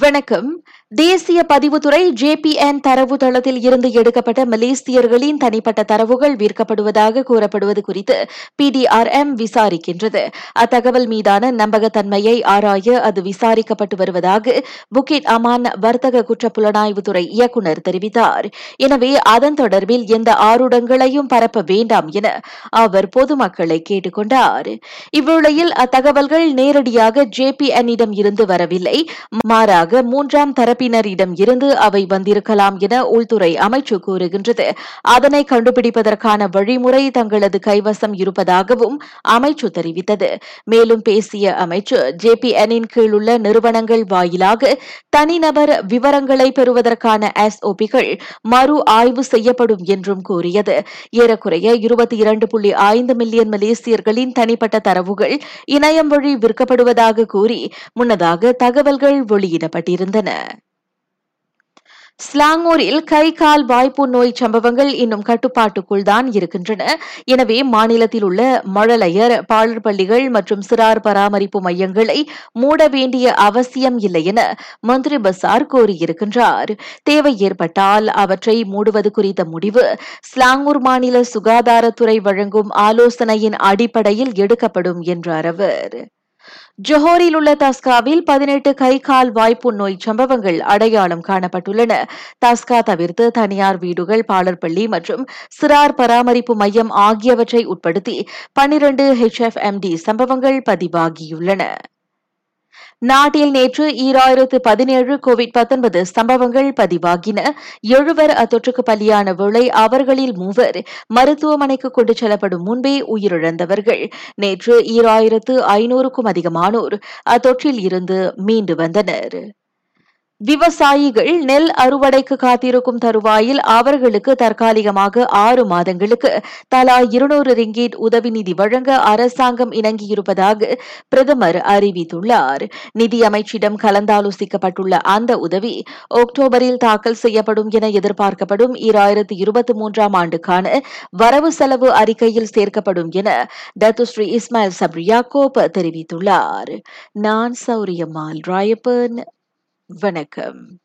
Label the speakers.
Speaker 1: வணக்கம். தேசிய பதிவுத்துறை ஜேபிஎன் தரவு தளத்தில் இருந்து எடுக்கப்பட்ட மலேசியர்களின் தனிப்பட்ட தரவுகள் விற்கப்படுவதாக கூறப்படுவது குறித்து பிடிஆர்எம் விசாரிக்கின்றது. அத்தகவல் மீதான நம்பகத்தன்மையை ஆராய அது விசாரிக்கப்பட்டு வருவதாக புக்கிட் அமான் வர்த்தக குற்ற புலனாய்வுத்துறை இயக்குநர் தெரிவித்தார். எனவே அதன் தொடர்பில் எந்த ஆருடங்களையும் பரப்ப வேண்டாம் என அவர் பொதுமக்களை கேட்டுக் கொண்டார் இவ்வேளையில் அத்தகவல்கள் நேரடியாக ஜேபிஎன்னிடம் இருந்து வரவில்லை. மாறாக வழியாக மூன்றாம் தரப்பினரிடம் இருந்து அவை வந்திருக்கலாம் என உள்துறை அமைச்சு கூறுகின்றது. அதனை கண்டுபிடிப்பதற்கான வழிமுறை தங்களது கைவசம் இருப்பதாகவும் அமைச்சு தெரிவித்தது. மேலும் பேசிய அமைச்சு ஜேபிஎன்னின் கீழ் உள்ள நிறுவனங்கள் வாயிலாக தனிநபர் விவரங்களை பெறுவதற்கான எஸ்ஓபிகள் மறு ஆய்வு செய்யப்படும் என்றும் கூறியது. ஏறக்குறைய இருபத்தி இரண்டு புள்ளி ஐந்து மில்லியன் மலேசியர்களின் தனிப்பட்ட தரவுகள் இணையம் வழி விற்கப்படுவதாக கூறி முன்னதாக தகவல்கள் வெளியிடப்பட்டன. வெளியிடப்பட்டிருந்தன ஸ்லாங்கூரில் கை கால் வாய்ப்பு நோய் சம்பவங்கள் இன்னும் கட்டுப்பாட்டுக்குள் தான் இருக்கின்றன. எனவே மாநிலத்தில் உள்ள மழலையர் பாலர் பள்ளிகள் மற்றும் சிறார் பராமரிப்பு மையங்களை மூட வேண்டிய அவசியம் இல்லை என மந்திரி பசார் கூறியிருக்கின்றார். தேவை ஏற்பட்டால் அவற்றை மூடுவது குறித்த முடிவு ஸ்லாங்கூர் மாநில சுகாதாரத்துறை வழங்கும் ஆலோசனையின் அடிப்படையில் எடுக்கப்படும் என்றார் அவர். ஜொஹோரில் உள்ள தஸ்காவில் பதினெட்டு கை கால் வாய்ப்பு நோய் சம்பவங்கள் அடையாளம் காணப்பட்டுள்ளன. தஸ்கா தவிர்த்து தனியார் வீடுகள் பாலர்பள்ளி மற்றும் சிறார் பராமரிப்பு மையம் ஆகியவற்றை உட்படுத்தி பனிரண்டு ஹெச்எஃப்எம்டி சம்பவங்கள் பதிவாகியுள்ளன. நாட்டில் நேற்று ஈராயிரத்து பதினேழு கோவிட் பத்தொன்பது சம்பவங்கள் பதிவாகின. எழுவர் அத்தொற்றுக்கு பலியான வேளை அவர்களில் மூவர் மருத்துவமனைக்கு கொண்டு செல்லப்படும் முன்பே உயிரிழந்தவர்கள். நேற்று ஈராயிரத்து ஐநூறுக்கும் அதிகமானோர் அத்தொற்றில் இருந்து மீண்டு வந்தனர். விவசாயிகள் நெல் அறுவடைக்கு காத்திருக்கும் தருவாயில் அவர்களுக்கு தற்காலிகமாக ஆறு மாதங்களுக்கு. தலா இருநூறு ரிங்கீட் உதவி நிதி வழங்க அரசாங்கம் இணங்கியிருப்பதாக பிரதமர் அறிவித்துள்ளார். நிதி அமைச்சிடம் கலந்தாலோசிக்கப்பட்டுள்ள அந்த உதவி அக்டோபரில் தாக்கல் செய்யப்படும் என எதிர்பார்க்கப்படும் இராயிரத்தி இருபத்தி மூன்றாம் ஆண்டுக்கான வரவு செலவு அறிக்கையில் சேர்க்கப்படும் என தத்துஸ்ரீ இஸ்மாயில் சப்ரியாக்கோப் தெரிவித்துள்ளார். நான் சௌரியம்மாள் ராயப்பன். வணக்கம்.